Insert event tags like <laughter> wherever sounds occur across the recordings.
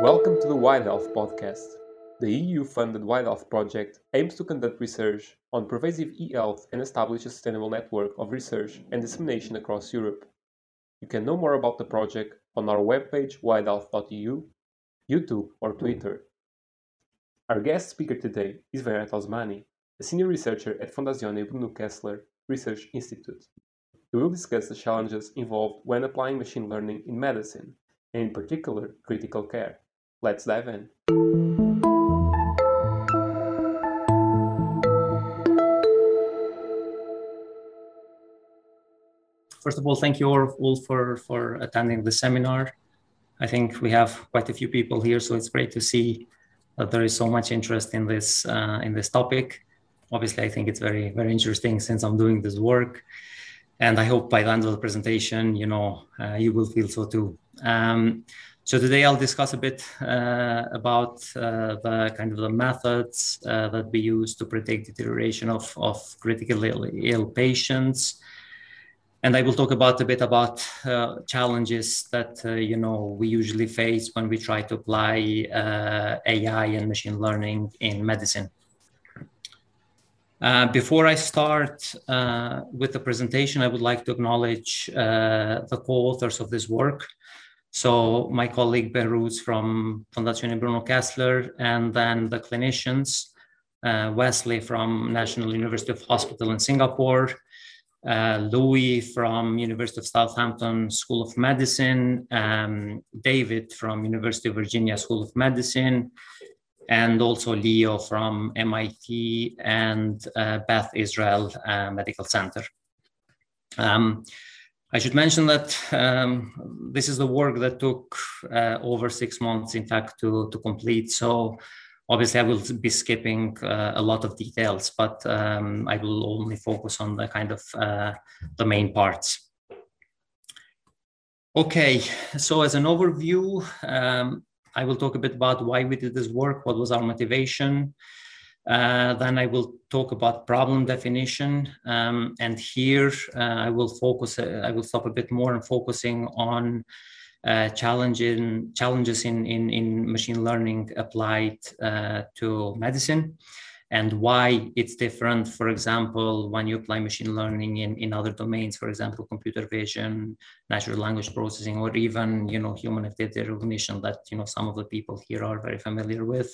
Welcome to the Wide Health podcast. The EU funded Wide Health project aims to conduct research on pervasive e health and establish a sustainable network of research and dissemination across Europe. You can know more about the project on our webpage widehealth.eu, YouTube, or Twitter. Our guest speaker today is Venet Osmani, a senior researcher at Fondazione Bruno Kessler Research Institute. We will discuss the challenges involved when applying machine learning in medicine, and in particular, critical care. Let's dive in. First of all, thank you all for, for attending the seminar. I think we have quite a few people here, so it's great to see that there is so much interest in this uh, in this topic. Obviously, I think it's very very interesting since I'm doing this work, and I hope by the end of the presentation, you know, uh, you will feel so too. Um, so today I'll discuss a bit uh, about uh, the kind of the methods uh, that we use to predict deterioration of, of critically Ill, patients. And I will talk about a bit about uh, challenges that uh, you know we usually face when we try to apply uh, AI and machine learning in medicine. before I start with the presentation, I would like to acknowledge the co-authors of this work. So my colleague Behrouz from Fondazione Bruno Kessler, and then the clinicians, uh, Wesley from National University of Hospital in Singapore, uh, Louis from University of Southampton School of Medicine, um, David from University of Virginia School of Medicine, and also Leo from MIT and uh, Beth Israel uh, Medical Center. Um, I should mention that um, this is the work that took uh, over six months, in fact, to, to complete. So obviously I will be skipping uh, a lot of details, but um, I will only focus on the kind of uh, the main parts. Okay, so as an overview, um, I will talk a bit about why we did this work, what was our motivation, uh, then I will talk about problem definition. Um, and here uh, I will focus, uh, I will stop a bit more on focusing on uh, challenging, challenges in, in, in machine learning applied uh, to medicine and why it's different, for example, when you apply machine learning in, in other domains, for example, computer vision, natural language processing, or even, you know, human activity recognition that, you know, some of the people here are very familiar with.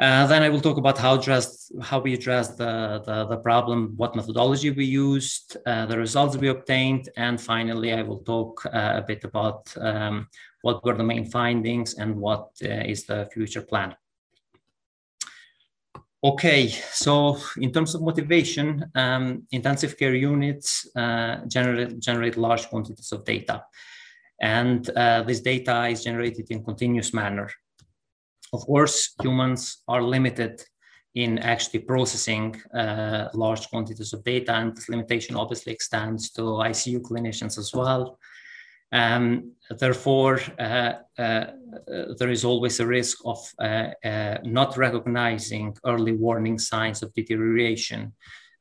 Uh, then I will talk about how address how we addressed the, the, the problem, what methodology we used, uh, the results we obtained, and finally I will talk uh, a bit about um, what were the main findings and what uh, is the future plan. Okay, so in terms of motivation, um, intensive care units uh, generate, generate large quantities of data. And uh, this data is generated in continuous manner. Of course, humans are limited in actually processing uh, large quantities of data, and this limitation obviously extends to ICU clinicians as well. Um, therefore, uh, uh, there is always a risk of uh, uh, not recognizing early warning signs of deterioration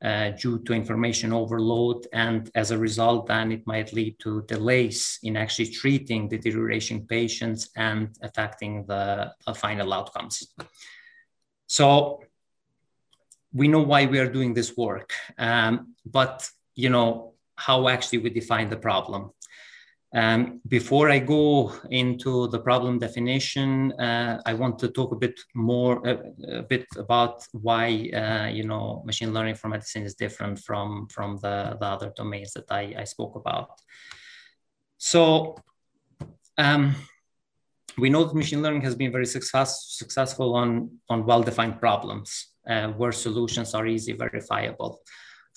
uh, due to information overload. And as a result, then it might lead to delays in actually treating deterioration patients and affecting the, the final outcomes. So we know why we are doing this work, um, but you know how actually we define the problem. Um, before I go into the problem definition, uh, I want to talk a bit more, a, uh, a bit about why uh, you know machine learning for medicine is different from from the, the other domains that I, I spoke about. So um, we know that machine learning has been very success, successful on on well-defined problems uh, where solutions are easy verifiable.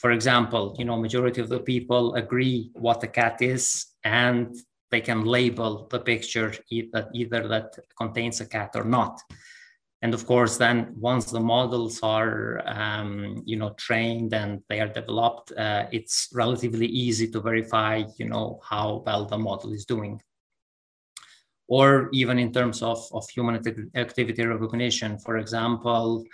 For example, you know, majority of the people agree what a cat is and they can label the picture either, either that contains a cat or not. And of course, then once the models are, um, you know, trained and they are developed, uh, it's relatively easy to verify, you know, how well the model is doing. Or even in terms of, of human activity recognition, for example,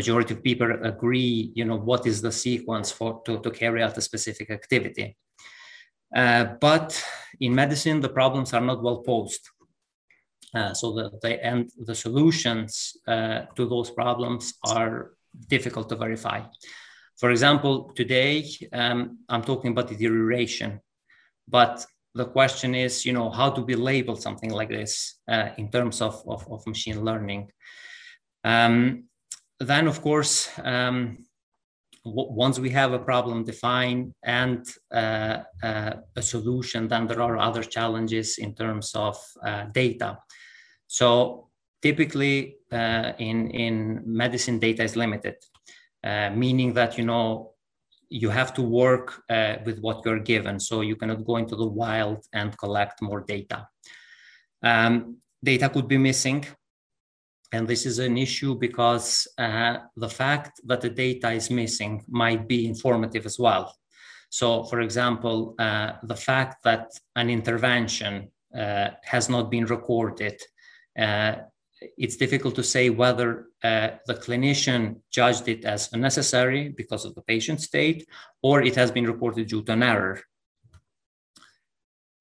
majority of people agree, you know, what is the sequence for to, to carry out a specific activity. Uh, but in medicine, the problems are not well posed. Uh, so the, the and the solutions uh, to those problems are difficult to verify. For example, today um, I'm talking about deterioration, but the question is, you know, how do we label something like this uh, in terms of, of, of machine learning? Um, then, of course, um, once we have a problem defined and uh, uh, a solution, then there are other challenges in terms of uh, data. So typically uh, in, in medicine, data is limited, uh, meaning that, you know, you have to work uh, with what you're given. So you cannot go into the wild and collect more data. Um, data could be missing. And this is an issue because uh, the fact that the data is missing might be informative as well. So, for example, uh, the fact that an intervention uh, has not been recorded uh, it's difficult to say whether uh, the clinician judged it as unnecessary because of the patient state or it has been reported due to an error.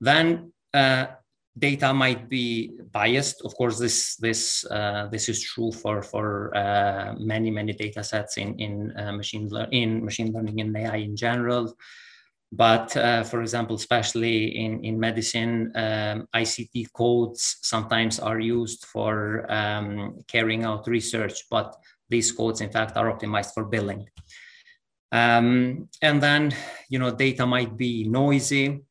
Then uh, data might be biased. Of course, this this uh, this is true for for uh, many many data sets in in uh, machine in machine learning and AI in general. But uh, for example, especially in, in medicine, um, ICD codes sometimes are used for um, carrying out research, but these codes, in fact, are optimized for billing. Um, and then, you know, data might be noisy.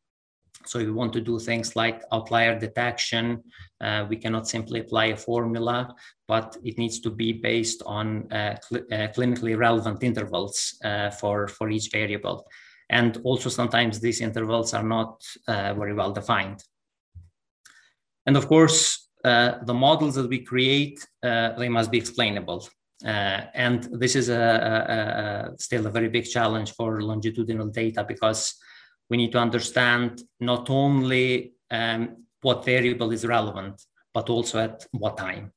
So if we want to do things like outlier detection, uh, we cannot simply apply a formula, but it needs to be based on uh, cl uh, clinically relevant intervals uh, for, for each variable. And also sometimes these intervals are not uh, very well defined. And of course, uh, the models that we create, they must be explainable. And this is a, a, a, still a very big challenge for longitudinal data because we need to understand not only um, what variable is relevant, but also at what time.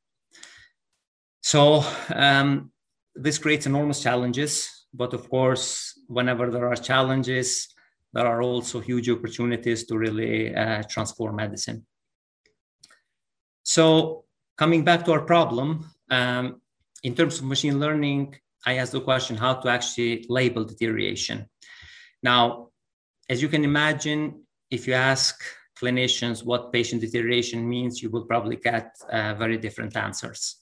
So um, this creates enormous challenges but of course, whenever there are challenges, there are also huge opportunities to really uh, transform medicine. So coming back to our problem, um, in terms of machine learning, I asked the question how to actually label deterioration. Now, as you can imagine, if you ask clinicians what patient deterioration means, you will probably get uh, very different answers.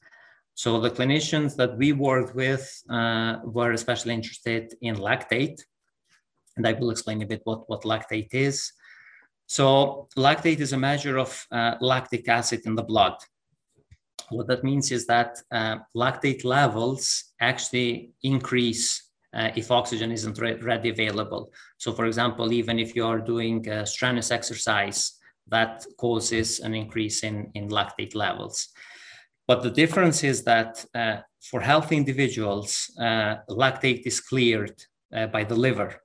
So the clinicians that we worked with uh, were especially interested in lactate. And I will explain a bit what, what lactate is. So lactate is a measure of uh, lactic acid in the blood. What that means is that uh, lactate levels actually increase uh, if oxygen isn't re available. So for example, even if you are doing strenuous exercise, that causes an increase in, in lactate levels. But the difference is that uh, for healthy individuals, uh, lactate is cleared uh, by the liver.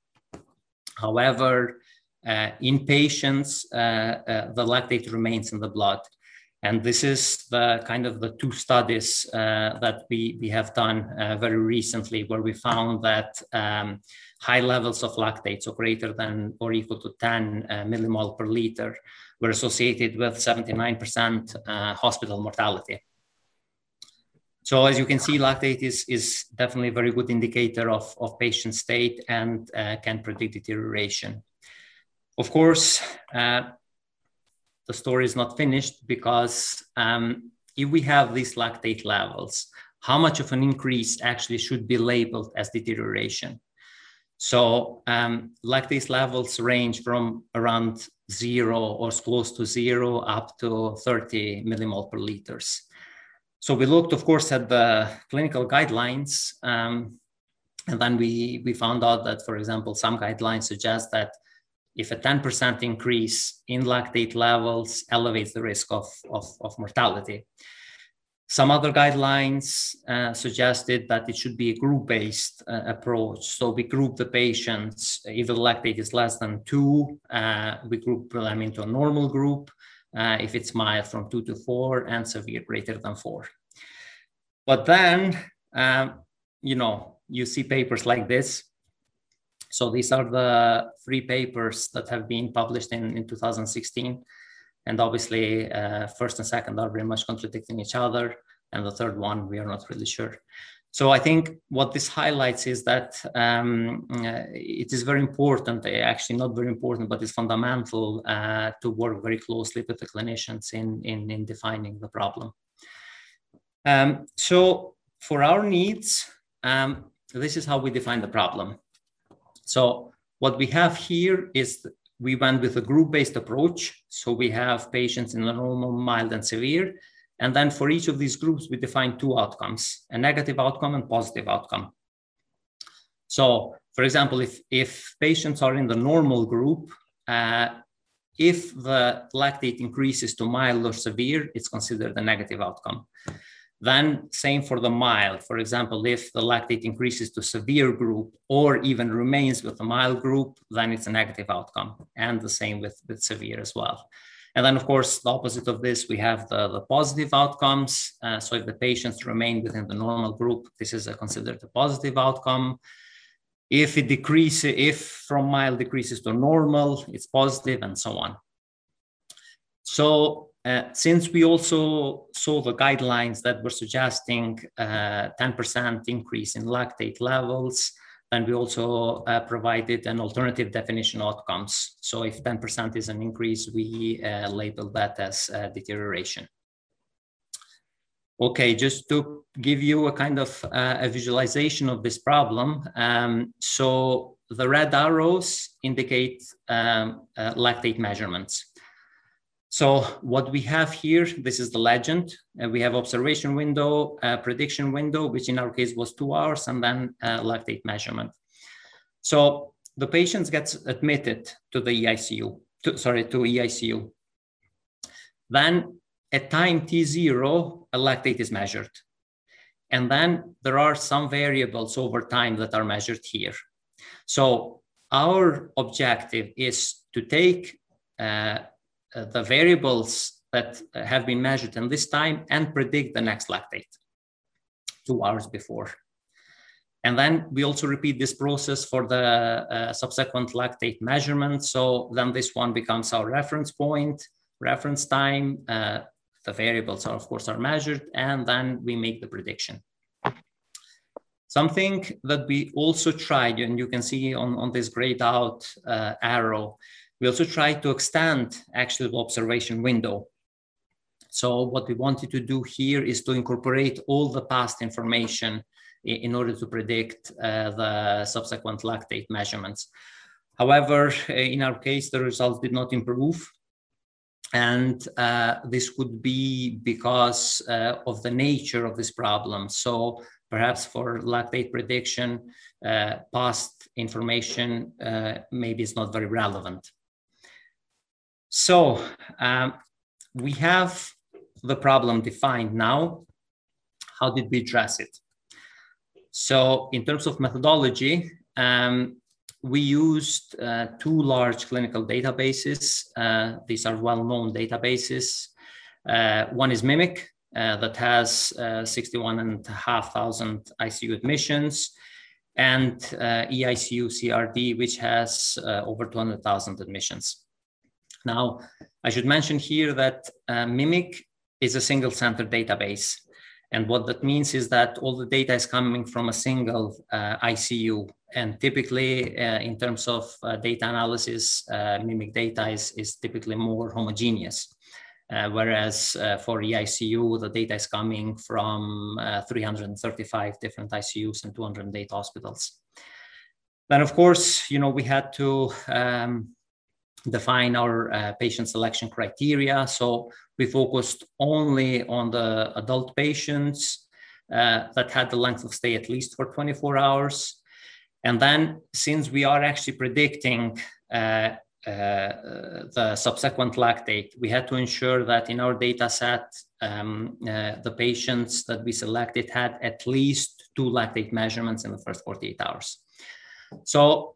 However, uh, in patients, the lactate remains in the blood. And this is the kind of the two studies that we, we have done very recently, where we found that um, high levels of lactate, so greater than or equal to 10 millimole per liter, were associated with 79% hospital mortality. So as you can see, lactate is, is definitely a very good indicator of, of patient state and uh, can predict deterioration. Of course, uh, the story is not finished because um, if we have these lactate levels, how much of an increase actually should be labeled as deterioration? So um, lactate levels range from around zero or close to zero up to 30 millimole per liters. So we looked, of course, at the clinical guidelines. Um, and then we, we found out that, for example, some guidelines suggest that if a 10% increase in lactate levels elevates the risk of, of, of mortality. Some other guidelines uh, suggested that it should be a group-based uh, approach. So we group the patients, if the lactate is less than two, uh, we group them into a normal group uh, if it's mild from two to four and severe greater than four. But then, um, you know, you see papers like this. So these are the three papers that have been published in, in 2016. And obviously, uh, first and second are very much contradicting each other. And the third one, we are not really sure. So I think what this highlights is that um, uh, it is very important, uh, actually not very important, but it's fundamental uh, to work very closely with the clinicians in, in, in defining the problem. Um, so for our needs, um, this is how we define the problem. So what we have here is we went with a group-based approach. So we have patients in normal, mild, and severe. And then for each of these groups, we define two outcomes, a negative outcome and positive outcome. So for example, if, if patients are in the normal group, uh, if the lactate increases to mild or severe, it's considered a negative outcome. Then same for the mild. For example, if the lactate increases to severe group or even remains with the mild group, then it's a negative outcome. And the same with, with severe as well. And then, of course, the opposite of this, we have the, the positive outcomes. Uh, so if the patients remain within the normal group, this is a considered a positive outcome. If it decreases, if from mild decreases to normal, it's positive and so on. So uh, since we also saw the guidelines that were suggesting 10% uh, increase in lactate levels, then we also uh, provided an alternative definition outcomes. So if 10% is an increase, we uh, label that as uh, deterioration. Okay, just to give you a kind of a visualization of this problem. Um, so the red arrows indicate um, lactate measurements. So what we have here, this is the legend. Uh, we have observation window, uh, prediction window, which in our case was two hours, and then uh, lactate measurement. So the patient gets admitted to the EICU, to, sorry, to EICU. Then at time T0, a lactate is measured. And then there are some variables over time that are measured here. So our objective is to take uh, uh, the variables that have been measured in this time and predict the next lactate two hours before. And then we also repeat this process for the uh, subsequent lactate measurement. So then this one becomes our reference point, reference time. Uh, the variables are, of course, are measured, and then we make the prediction. Something that we also tried, and you can see on, on this grayed out uh, arrow, we also try to extend actually the observation window. So what we wanted to do here is to incorporate all the past information in order to predict uh, the subsequent lactate measurements. However, uh, in our case, the results did not improve. And uh, this could be because uh, of the nature of this problem. So perhaps for lactate prediction, uh, past information uh, maybe is not very relevant. So um, we have the problem defined now. How did we address it? So in terms of methodology, um, we used uh, two large clinical databases. Uh, these are well-known databases. Uh, one is Mimic, uh, that has uh, 61,500 ICU admissions, and uh, EICU CRD, which has over 200,000 admissions. Now, I should mention here that uh, Mimic is a single center database. And what that means is that all the data is coming from a single uh, ICU. And typically, uh, in terms of uh, data analysis, uh, Mimic data is, is typically more homogeneous. Uh, whereas for EICU, the data is coming from 335 different ICUs and 208 hospitals. Then, of course, you know, we had to um, define our uh, patient selection criteria. So we focused only on the adult patients uh, that had the length of stay at least for 24 hours. And then, since we are actually predicting uh, uh the subsequent lactate, we had to ensure that in our data set, um, uh, the patients that we selected had at least two lactate measurements in the first 48 hours. So,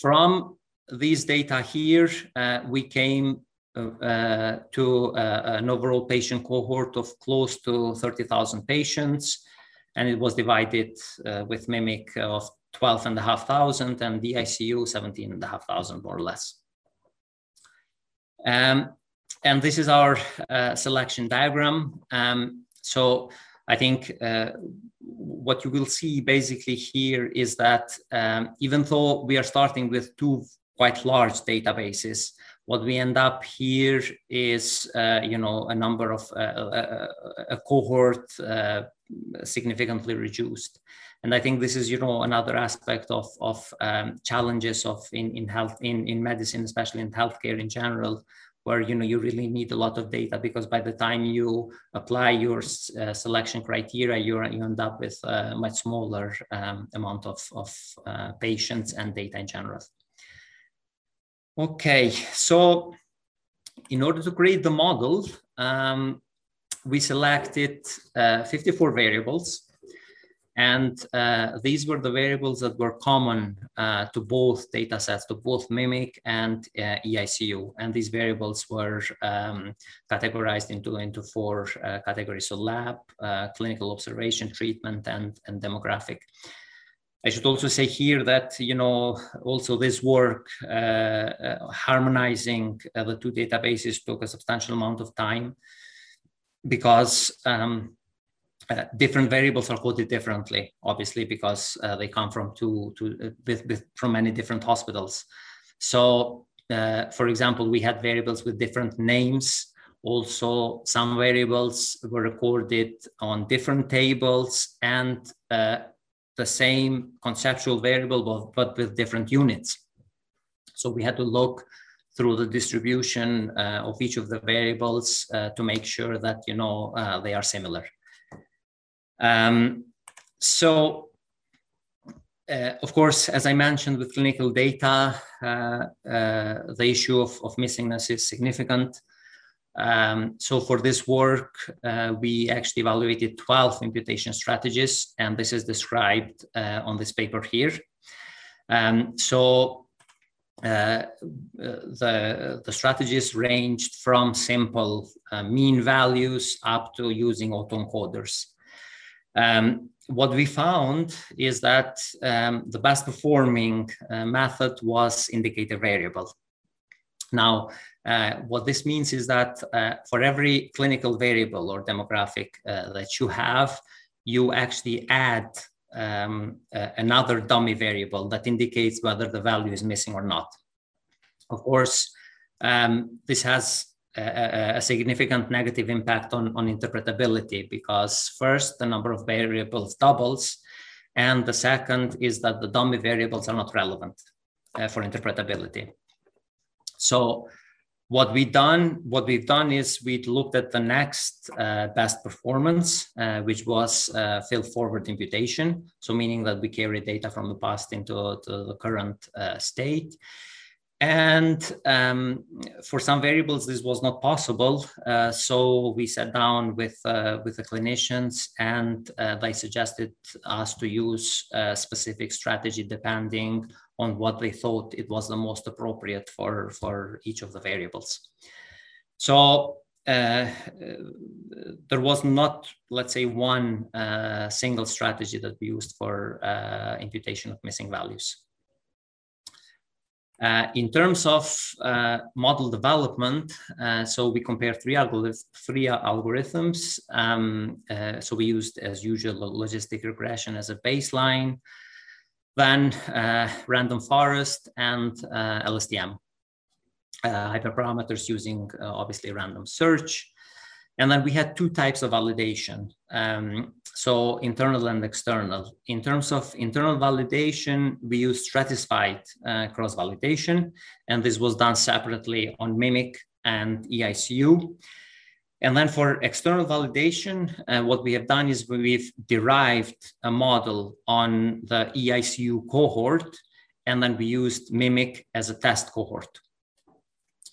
from these data here, uh, we came uh, to uh, an overall patient cohort of close to 30,000 patients, and it was divided with MIMIC of 12,500 and the ICU 17,500 more or less. Um, and this is our uh, selection diagram. Um, so I think uh, what you will see basically here is that um, even though we are starting with two quite large databases, what we end up here is, uh, you know, a number of uh, uh, a, a cohort uh, significantly reduced. And I think this is, you know, another aspect of, of um, challenges of in, in health, in, in medicine, especially in healthcare in general, where you know you really need a lot of data because by the time you apply your uh, selection criteria you you end up with a much smaller um, amount of, of uh, patients and data in general okay so in order to create the model um, we selected uh, 54 variables and uh, these were the variables that were common uh, to both data sets, to both MIMIC and uh, EICU. And these variables were um, categorized into, into four uh, categories. So lab, uh, clinical observation, treatment, and, and demographic. I should also say here that, you know, also this work uh, harmonizing the two databases took a substantial amount of time because um, uh, different variables are coded differently, obviously, because uh, they come from two, two uh, with, with, from many different hospitals. So, uh, for example, we had variables with different names. Also, some variables were recorded on different tables and uh, the same conceptual variable, but, with different units. So we had to look through the distribution of each of the variables to make sure that you know they are similar. Um, so, uh, of course, as I mentioned with clinical data, uh, uh, the issue of, of missingness is significant. Um, so for this work, uh, we actually evaluated 12 imputation strategies, and this is described uh, on this paper here. Um, so uh, the, the strategies ranged from simple uh, mean values up to using autoencoders. Um, what we found is that um, the best performing uh, method was indicator variable. Now, uh, what this means is that uh, for every clinical variable or demographic uh, that you have, you actually add um, another dummy variable that indicates whether the value is missing or not. Of course, um, this has a, a, significant negative impact on, on interpretability because first the number of variables doubles and the second is that the dummy variables are not relevant uh, for interpretability so what we done what we've done is we looked at the next uh, best performance uh, which was uh, fill forward imputation. So meaning that we carry data from the past into the current uh, state and um, for some variables, this was not possible. Uh, so we sat down with, uh, with the clinicians and uh, they suggested us to use a specific strategy depending on what they thought it was the most appropriate for, for each of the variables. So uh, there was not, let's say, one uh, single strategy that we used for uh, imputation of missing values. Uh, in terms of uh, model development, uh, so we compare three, algorith three algorithms. Um, uh, so we used, as usual, logistic regression as a baseline, then uh, random forest and uh, LSTM. hyperparameters using, obviously, random search. And then we had two types of validation. Um, so internal and external. In terms of internal validation, we use stratified uh, cross-validation, and this was done separately on MIMIC and EICU. And then for external validation, uh, what we have done is we've derived a model on the EICU cohort, and then we used MIMIC as a test cohort.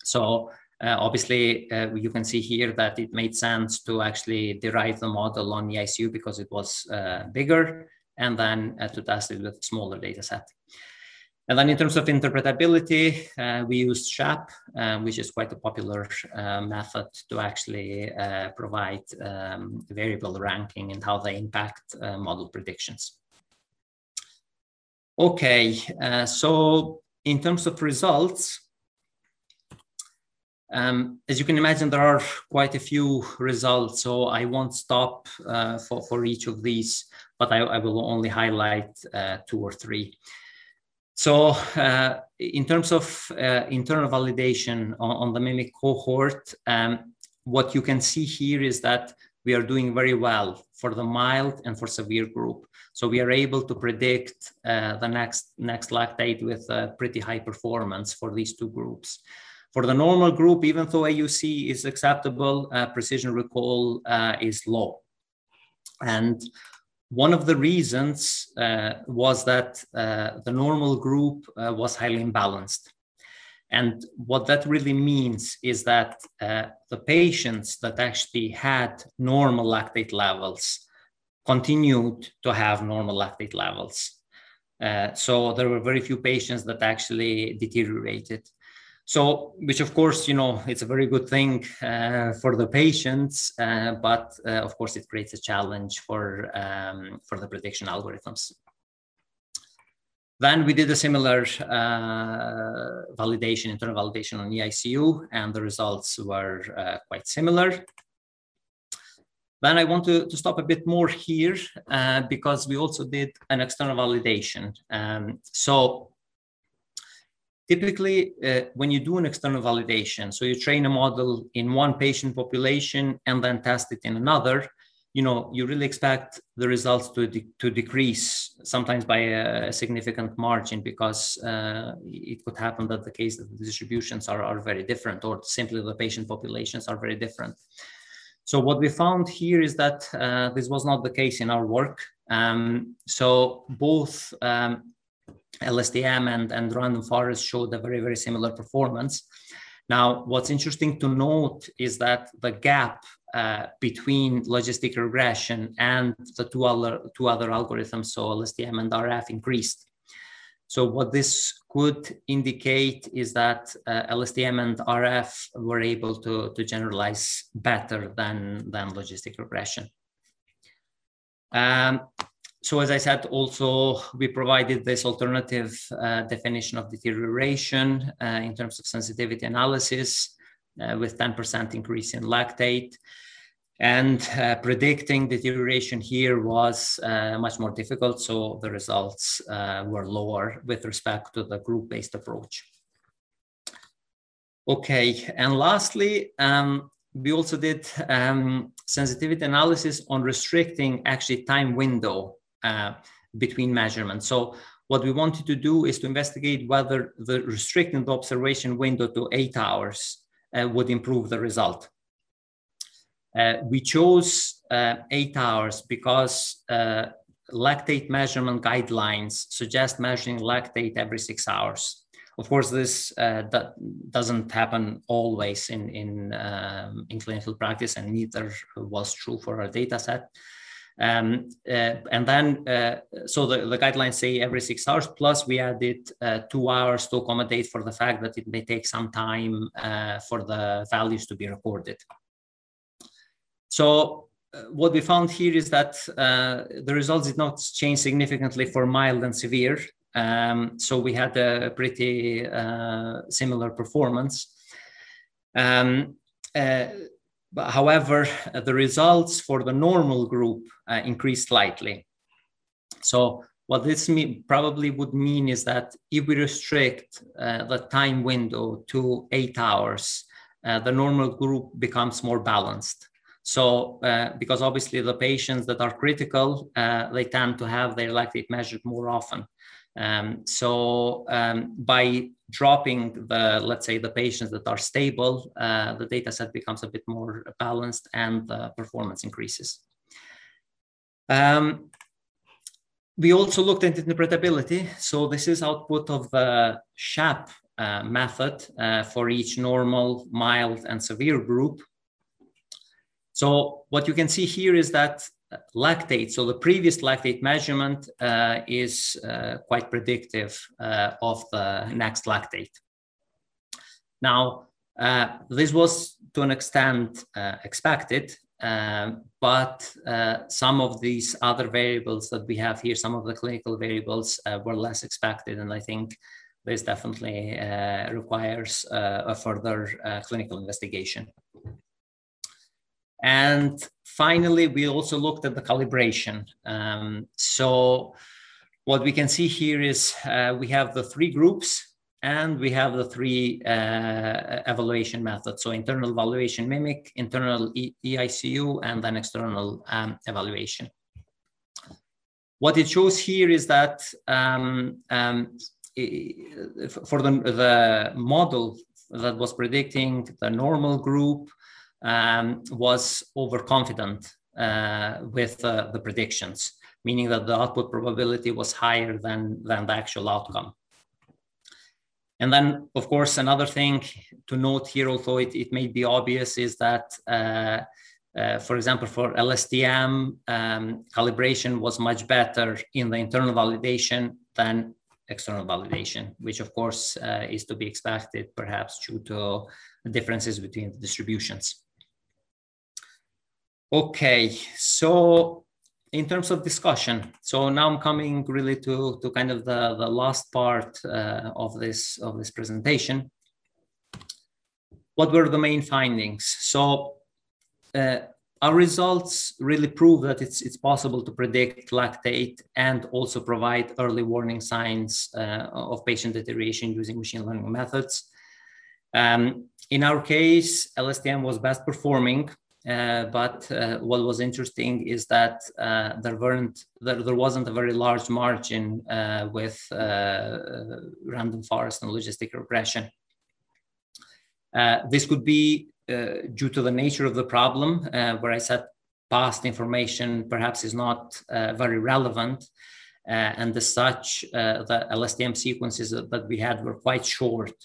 So obviously, uh, you can see here that it made sense to actually derive the model on EICU because it was uh, bigger and then uh, to test it with smaller data set. And then in terms of interpretability, uh, we used SHAP, uh, which is quite a popular method to actually provide um, variable ranking and how they impact model predictions. Okay, so in terms of results, Um, as you can imagine, there are quite a few results, so I won't stop uh, for, for each of these, but I, I will only highlight uh, two or three. So uh, in terms of uh, internal validation on, on, the MIMIC cohort, um, what you can see here is that we are doing very well for the mild and for severe group. So we are able to predict uh, the next, next lactate with pretty high performance for these two groups. For the normal group, even though AUC is acceptable, uh, precision recall uh, is low. And one of the reasons uh, was that uh, the normal group uh, was highly imbalanced. And what that really means is that uh, the patients that actually had normal lactate levels continued to have normal lactate levels. so there were very few patients that actually deteriorated. So, which of course, you know, it's a very good thing uh, for the patients, uh, but uh, of course, it creates a challenge for um, for the prediction algorithms. Then we did a similar uh, validation, internal validation on EICU, and the results were uh, quite similar. Then I want to, to stop a bit more here uh, because we also did an external validation. Um, so typically uh, when you do an external validation so you train a model in one patient population and then test it in another you know you really expect the results to, de- to decrease sometimes by a, significant margin because uh, it could happen that the case that the distributions are, are very different or simply the patient populations are very different. So what we found here is that uh, this was not the case in our work. Um, so both um, LSTM and, and random forest showed a very, very similar performance. Now, what's interesting to note is that the gap uh, between logistic regression and the two other, two other algorithms, so LSTM and RF, increased. So what this could indicate is that uh, LSTM and RF were able to, to generalize better than, than logistic regression. Um, so as I said, also we provided this alternative uh, definition of deterioration uh, in terms of sensitivity analysis uh, with 10% increase in lactate. And uh, predicting deterioration here was uh, much more difficult, so the results uh, were lower with respect to the group-based approach. Okay, and lastly, um, we also did um, sensitivity analysis on restricting actually time window uh, between measurements. So what we wanted to do is to investigate whether the restricting the observation window to eight hours uh, would improve the result. Uh, we chose uh, eight hours because uh, lactate measurement guidelines suggest measuring lactate every six hours. Of course, this uh, that doesn't happen always in in, um, in clinical practice, and neither was true for our data set. Um, uh, and then, uh, so the, the guidelines say every six hours, plus we added uh, two hours to accommodate for the fact that it may take some time uh, for the values to be recorded. So uh, what we found here is that uh, the results did not change significantly for mild and severe. Um, so we had a pretty similar performance. Um, but however, the results for the normal group uh, increased slightly. So what this mean, probably would mean is that if we restrict uh, the time window to eight hours, uh, the normal group becomes more balanced. So, uh, because obviously the patients that are critical, uh, they tend to have their lactate measured more often. Um, so um, by dropping the, let's say, the patients that are stable, uh, the data set becomes a bit more balanced and the performance increases. Um, we also looked at interpretability. So this is output of the SHAP uh, method uh, for each normal, mild, and severe group. So what you can see here is that lactate. So the previous lactate measurement uh, is uh, quite predictive uh, of the next lactate. Now, uh, this was to an extent uh, expected, um, but uh, some of these other variables that we have here, some of the clinical variables were less expected. And I think this definitely uh, requires uh, a further uh, clinical investigation. And finally, we also looked at the calibration. Um, so what we can see here is uh, we have the three groups and we have the three uh, evaluation methods. So internal evaluation mimic, internal e EICU, and then external um, evaluation. What it shows here is that um, um, for the, the model that was predicting the normal group um, was overconfident uh, with uh, the predictions, meaning that the output probability was higher than, than the actual outcome. And then, of course, another thing to note here, although it, it may be obvious, is that, uh, uh, for example, for LSTM, um, calibration was much better in the internal validation than external validation, which of course uh, is to be expected perhaps due to differences between the distributions. Okay, so in terms of discussion, so now I'm coming really to, to kind of the, the last part uh, of, this, of this presentation. What were the main findings? So uh, our results really prove that it's, it's possible to predict lactate and also provide early warning signs uh, of patient deterioration using machine learning methods. Um, in our case, LSTM was best performing but uh, what was interesting is that uh, there weren't there, there, wasn't a very large margin uh, with uh, random forest and logistic regression. this could be due to the nature of the problem, where I said past information perhaps is not very relevant. and as such, the LSTM sequences that we had were quite short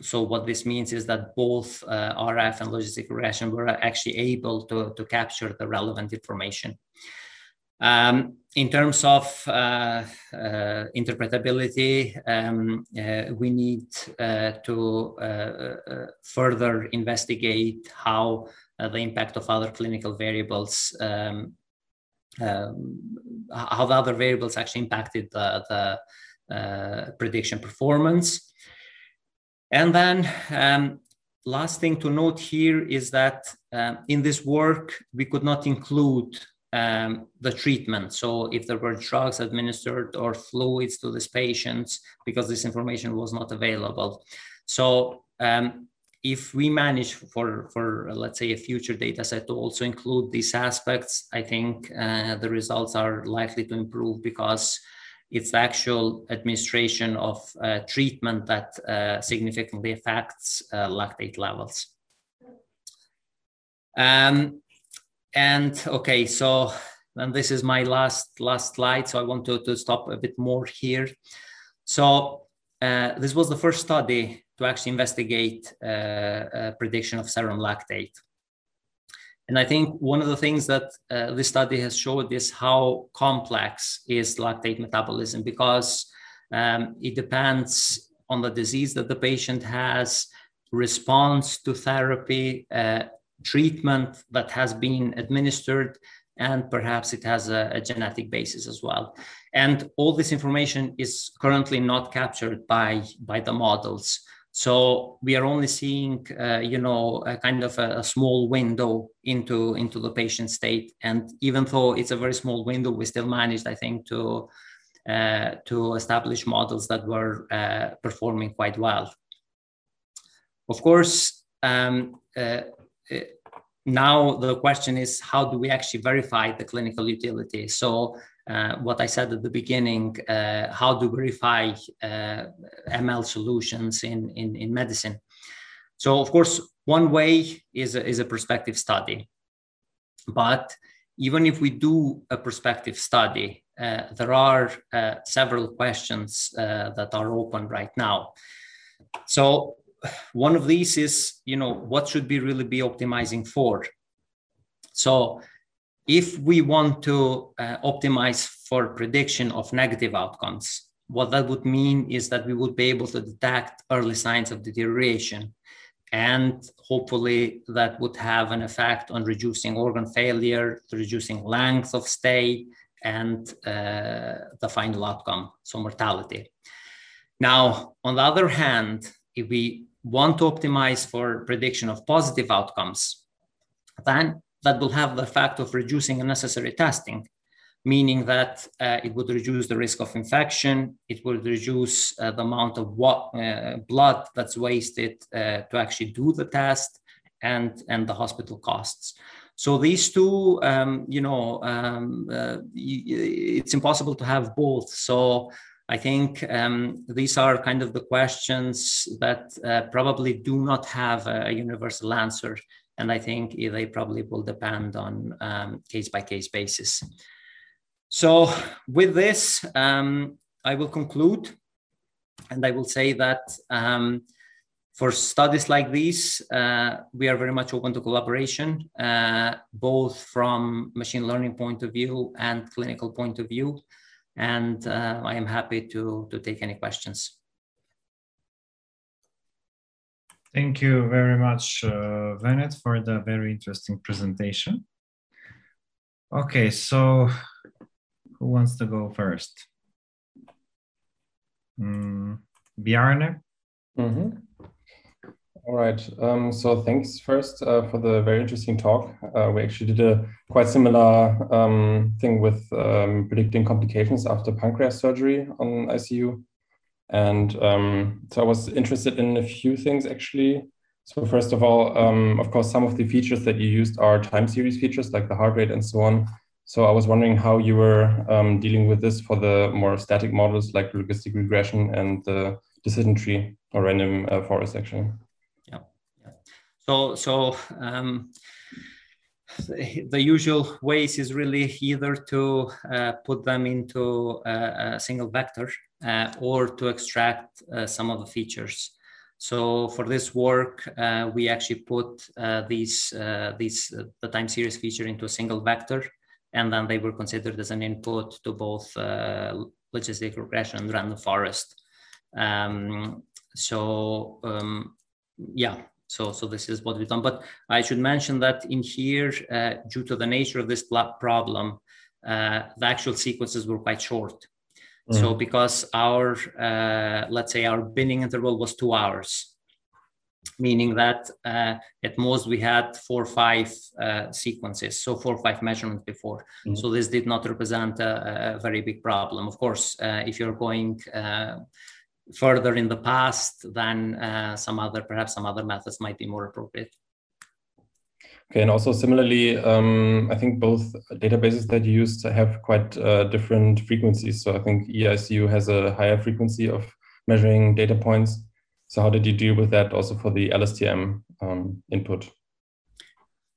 so what this means is that both uh, RF and logistic regression were actually able to, to capture the relevant information. Um, in terms of uh, uh, interpretability, um, uh, we need uh, to uh, further investigate how the impact of other clinical variables, um, um, how the other variables actually impacted the, the prediction performance. And then um, last thing to note here is that um, in this work, we could not include um, the treatment. So if there were drugs administered or fluids to these patients, because this information was not available. So um, if we manage for, for let's say a future data set to also include these aspects, I think uh, the results are likely to improve because it's the actual administration of uh, treatment that uh, significantly affects uh, lactate levels. Um, and okay, so and this is my last last slide. So I want to, to stop a bit more here. So uh, this was the first study to actually investigate uh, prediction of serum lactate. And I think one of the things that uh, this study has showed is how complex is lactate metabolism because um, it depends on the disease that the patient has, response to therapy, uh, treatment that has been administered, and perhaps it has a, a, genetic basis as well. And all this information is currently not captured by, by the models. So we are only seeing, uh, you know, a kind of a, a, small window into into the patient state. And even though it's a very small window, we still managed, I think, to uh, to establish models that were uh, performing quite well. Of course, um, uh, uh, now the question is, how do we actually verify the clinical utility? So uh, what I said at the beginning, uh, how to verify uh, ML solutions in, in, in medicine. So, of course, one way is a, is a prospective study. But even if we do a prospective study, uh, there are uh, several questions that are open right now. So, one of these is, you know, what should we really be optimizing for? So, if we want to uh, optimize for prediction of negative outcomes, what that would mean is that we would be able to detect early signs of deterioration. And hopefully that would have an effect on reducing organ failure, reducing length of stay, and uh, the final outcome, so mortality. Now, on the other hand, if we want to optimize for prediction of positive outcomes, then that will have the effect of reducing unnecessary testing, meaning that uh, it would reduce the risk of infection, it would reduce uh, the amount of what, uh, blood that's wasted uh, to actually do the test, and, and the hospital costs. So these two, um, you know, um, uh, it's impossible to have both. So I think um, these are kind of the questions that uh, probably do not have a universal answer. And I think they probably will depend on um, case by case basis. So with this, um, I will conclude and I will say that um, for studies like these, uh, we are very much open to collaboration, uh, both from machine learning point of view and clinical point of view and uh, I am happy to, to take any questions. Thank you very much, uh, Venet, for the very interesting presentation. Okay, so who wants to go first? Mm, Bjarne? Mm -hmm. All right. Um, so thanks first uh, for the very interesting talk. Uh, we actually did a quite similar um, thing with um, predicting complications after pancreas surgery on ICU. And um, so I was interested in a few things actually. So first of all, um, of course, some of the features that you used are time series features like the heart rate and so on. So I was wondering how you were um, dealing with this for the more static models like logistic regression and the decision tree or random uh, forest actually. Yeah. yeah. So, so um, the usual ways is really either to uh, put them into a, a single vector uh, or to extract uh, some of the features. So for this work, uh, we actually put uh, these, uh, these the time series feature into a single vector, and then they were considered as an input to both logistic regression and random forest. Um, so um, yeah, so, so this is what we've done. But I should mention that in here, uh, due to the nature of this problem, uh, the actual sequences were quite short. Mm. So because our, uh, let's say our binning interval was two hours, meaning that uh, at most we had four or five uh, sequences, so four or five measurements before. Mm. So this did not represent a, a very big problem. Of course, uh, if you're going further in the past, then uh, some other, perhaps some other methods might be more appropriate. Okay, and also similarly, um, I think both databases that you used have quite uh, different frequencies. So I think EICU has a higher frequency of measuring data points. So how did you deal with that also for the LSTM um, input?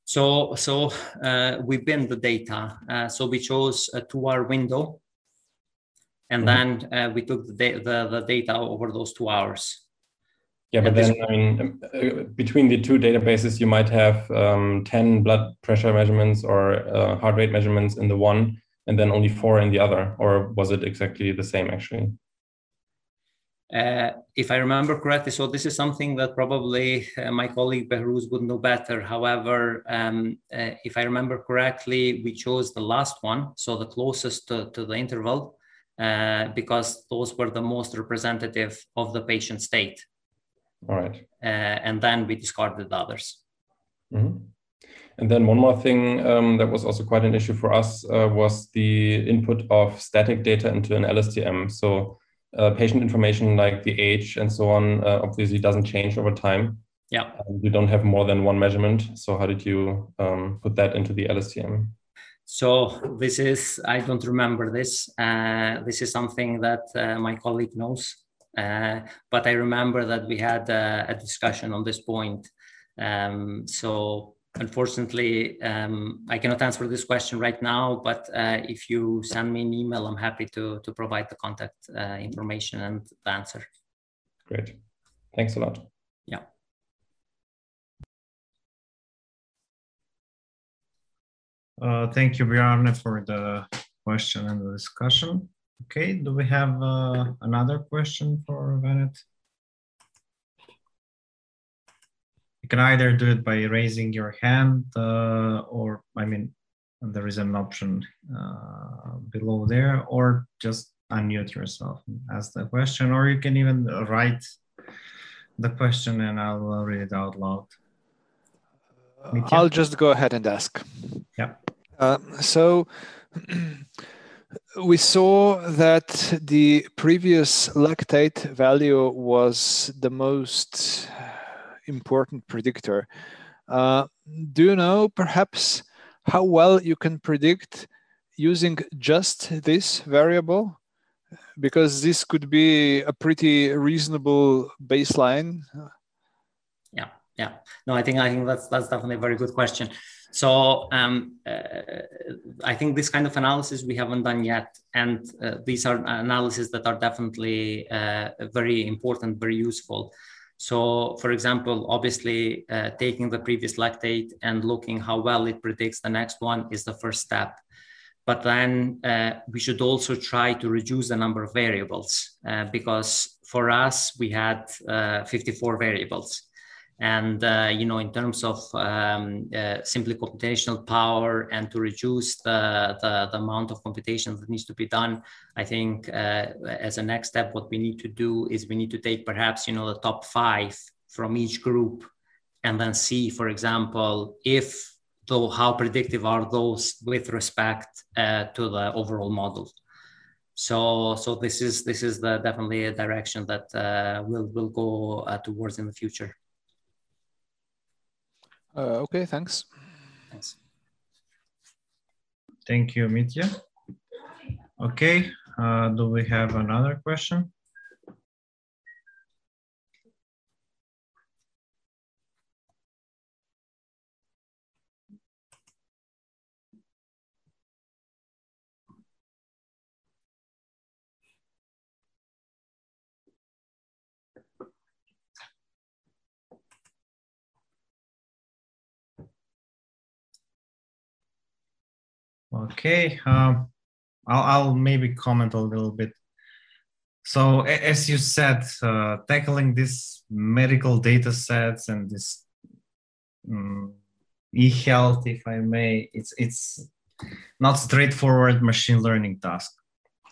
So, so uh, we binned the data. Uh, so we chose a two-hour window and mm-hmm. then uh, we took the, the, the data over those two hours. Yeah, but then I mean, uh, between the two databases, you might have um, ten blood pressure measurements or uh, heart rate measurements in the one, and then only four in the other, or was it exactly the same actually? Uh, if I remember correctly, so this is something that probably uh, my colleague Behruz would know better. However, um, uh, if I remember correctly, we chose the last one, so the closest to, to the interval, uh, because those were the most representative of the patient state. All right. Uh, and then we discarded the others. Mm-hmm. And then one more thing um, that was also quite an issue for us uh, was the input of static data into an LSTM. So uh, patient information like the age and so on uh, obviously doesn't change over time. Yeah. you don't have more than one measurement. So how did you um, put that into the LSTM? So this is, I don't remember this. Uh, this is something that uh, my colleague knows. Uh, but I remember that we had a, a discussion on this point. Um, so unfortunately, um, I cannot answer this question right now, but uh, if you send me an email, I'm happy to, to provide the contact uh, information and the answer. Great. Thanks a lot. Yeah. Uh, thank you, Bjarne, for the question and the discussion. Okay, do we have uh, another question for Venet? You can either do it by raising your hand uh, or, I mean, there is an option uh, below there, or just unmute yourself and ask the question, or you can even write the question and I'll read it out loud. Mitya? I'll just go ahead and ask. Yeah. Uh, so <clears throat> we saw that the previous lactate value was the most important predictor. Uh, do you know perhaps how well you can predict using just this variable? Because this could be a pretty reasonable baseline. Yeah, yeah. No, I think I think that's that's definitely a very good question. So um, uh, I think this kind of analysis we haven't done yet, and uh, these are analyses that are definitely uh, very important, very useful. So, for example, obviously, uh, taking the previous lactate and looking how well it predicts the next one is the first step. But then uh, we should also try to reduce the number of variables uh, because for us, we had 54 variables and uh, you know in terms of um, uh, simply computational power and to reduce the, the, the, amount of computation that needs to be done i think uh, as a next step what we need to do is we need to take perhaps you know the top five from each group and then see for example if though how predictive are those with respect uh, to the overall model. So so this is this is the definitely a direction that uh, we'll will go uh, towards in the future uh, okay, thanks. Thanks. Thank you, Mitya. Okay, uh, do we have another question? Okay, um, I'll, I'll, maybe comment a little bit. So as you said, uh, tackling these medical data sets and this um, e-health, if I may, it's it's not straightforward machine learning task.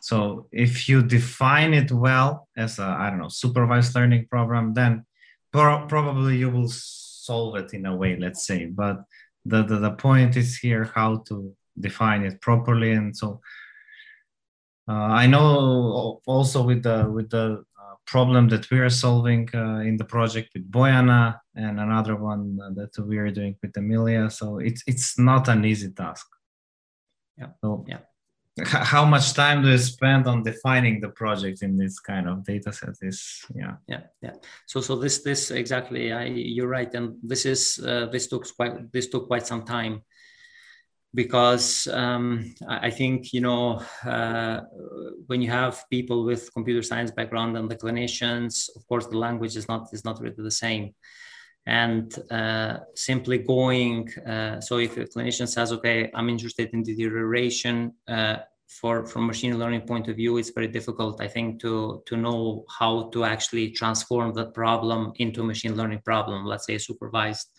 So if you define it well as a I don't know supervised learning program, then pro probably you will solve it in a way. Let's say, but the, the the point is here how to define it properly and so uh, i know also with the with the uh, problem that we are solving uh, in the project with Boyana and another one that we are doing with Emilia. So it's it's not an easy task. Yeah. So yeah. How much time do you spend on defining the project in this kind of data set? Is yeah. Yeah, yeah. So so this this exactly. I you're right, and this is uh, this took quite this took quite some time because um, I think you know uh, when you have people with computer science background and the clinicians, of course, the language is not is not really the same. And uh, simply going, uh, so if a clinician says, "Okay, I'm interested in deterioration," uh, for from machine learning point of view, it's very difficult, I think, to to know how to actually transform that problem into a machine learning problem. Let's say a supervised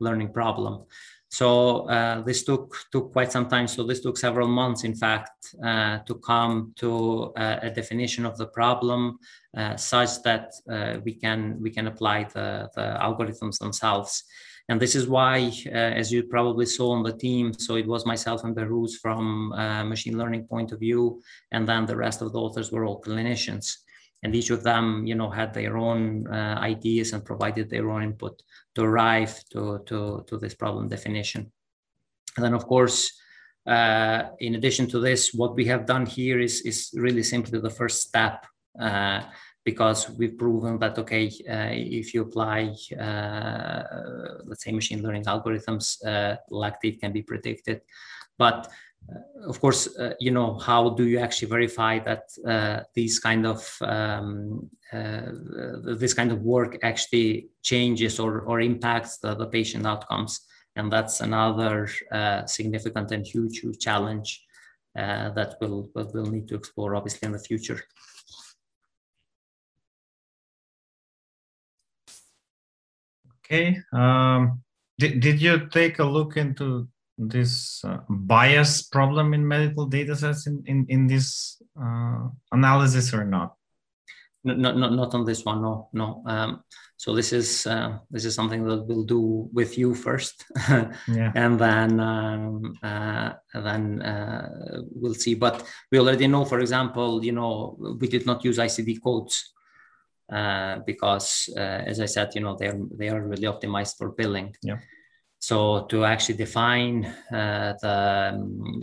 learning problem. So uh, this took took quite some time. So this took several months, in fact, uh, to come to uh, a definition of the problem, uh, such that uh, we can we can apply the, the algorithms themselves. And this is why, uh, as you probably saw on the team, so it was myself and Behrooz from machine learning point of view, and then the rest of the authors were all clinicians and each of them you know had their own uh, ideas and provided their own input to arrive to, to, to this problem definition. And then of course uh, in addition to this what we have done here is, is really simply the first step uh, because we've proven that okay uh, if you apply uh, let's say machine learning algorithms uh, lactate can be predicted. But of course, uh, you know, how do you actually verify that uh, these kind of um, uh, this kind of work actually changes or, or impacts the, the patient outcomes? And that's another significant and huge, huge challenge uh, that we'll, we'll need to explore, obviously, in the future. Okay. Um, did, did you take a look into this uh, bias problem in medical data sets in, in, in this uh, analysis or not? No, not, not on this one, no, no. Um, so this is uh, this is something that we'll do with you first, <laughs> yeah. and then um, uh, then uh, we'll see. But we already know, for example, you know, we did not use ICD codes uh, because, uh, as I said, you know, they are they are really optimized for billing. Yeah. So to actually define uh, the um,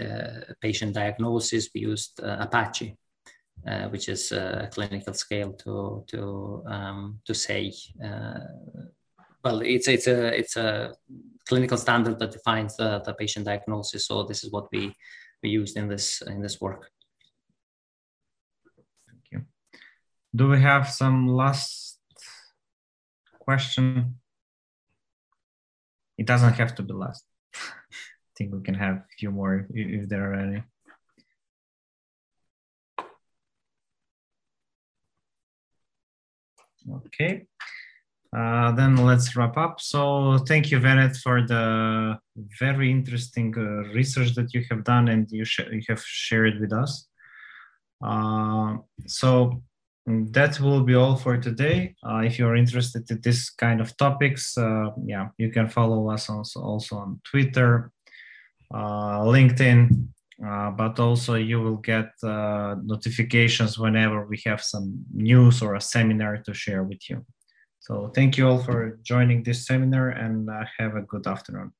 patient diagnosis, we used Apache. Uh, which is a clinical scale to to um, to say uh, well it's it's a it's a clinical standard that defines the, the patient diagnosis. So this is what we we used in this in this work. Thank you. Do we have some last question it doesn't have to be last i think we can have a few more if, if there are any Okay. Uh, then let's wrap up. So thank you, Venet, for the very interesting uh, research that you have done and you, you have shared with us. Uh, so that will be all for today. Uh, if you're interested in this kind of topics, uh, yeah, you can follow us also, also on Twitter, uh, LinkedIn, uh, but also you will get uh, notifications whenever we have some news or a seminar to share with you. So thank you all for joining this seminar and uh, have a good afternoon.